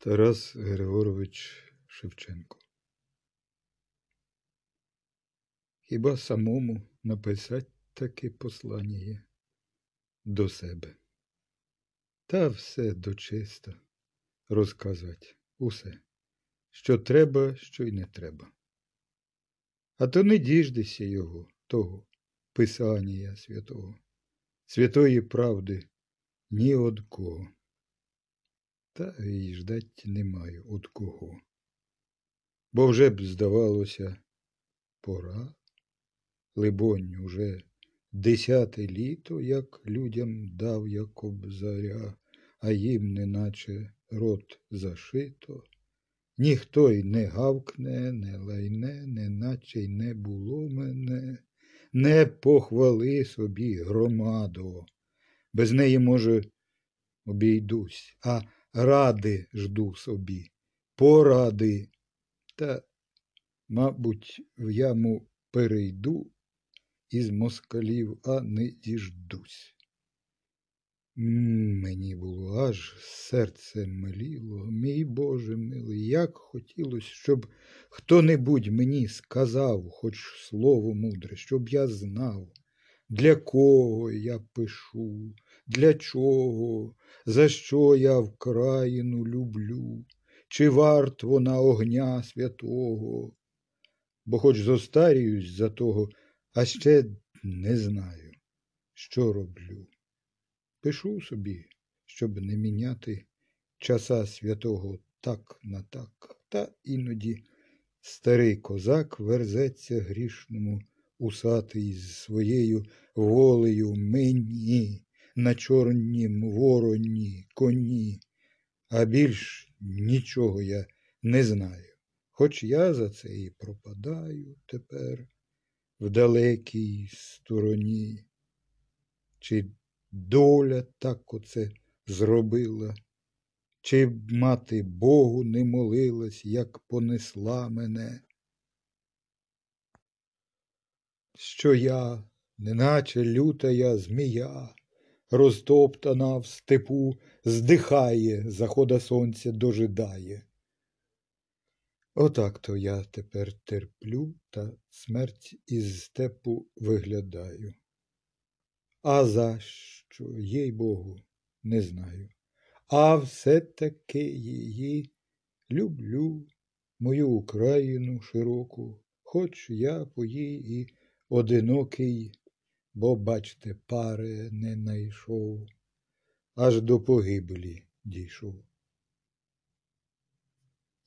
Тарас Григорович Шевченко. Хіба самому написать таке послання до себе? Та все дочисто розказать усе, що треба, що й не треба. А то не діждеся його, того Писання святого, святої правди ні од кого. Та й ждать не маю од кого. Бо вже б, здавалося, пора, либонь, уже десяте літо, як людям дав я кобзаря, а їм неначе рот зашито. Ніхто й не гавкне, не лайне, неначе й не було мене, не похвали собі громадо. Без неї, може, обійдусь, а ради жду собі, поради. Та, мабуть, в яму перейду із москалів, а не діждусь. Мені було аж серце мліло, мій Боже милий, як хотілось, щоб хто-небудь мені сказав, хоч слово мудре, щоб я знав, для кого я пишу, для чого, за що я вкраїну люблю, чи варт вона огня святого, бо хоч зостаріюсь за того, а ще не знаю, що роблю. Пишу собі, щоб не міняти часа святого так на так, та іноді старий козак верзеться грішному усатий з своєю волею мені на чорнім вороні коні, а більш нічого я не знаю, хоч я за це і пропадаю тепер в далекій стороні. Чи доля так оце зробила, чи мати Богу не молилась, як понесла мене, що я, неначе лютая змія, розтоптана в степу, здихає, захода сонця дожидає. Отак то я тепер терплю та смерть із степу виглядаю. А за що, їй Богу, не знаю. А все-таки її люблю, мою Україну широку, хоч я по їй і одинокий, бо, бачте, пари не найшов, аж до погибелі дійшов.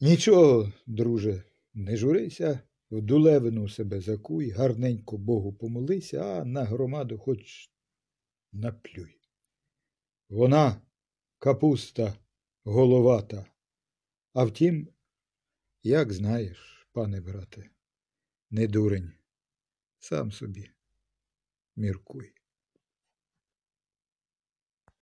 Нічого, друже, не журися, в дулевину себе закуй, гарненько Богу помолися, а на громаду хоч наплюй. Вона капуста головата. А втім, як знаєш, пане брате, не дурень, сам собі міркуй.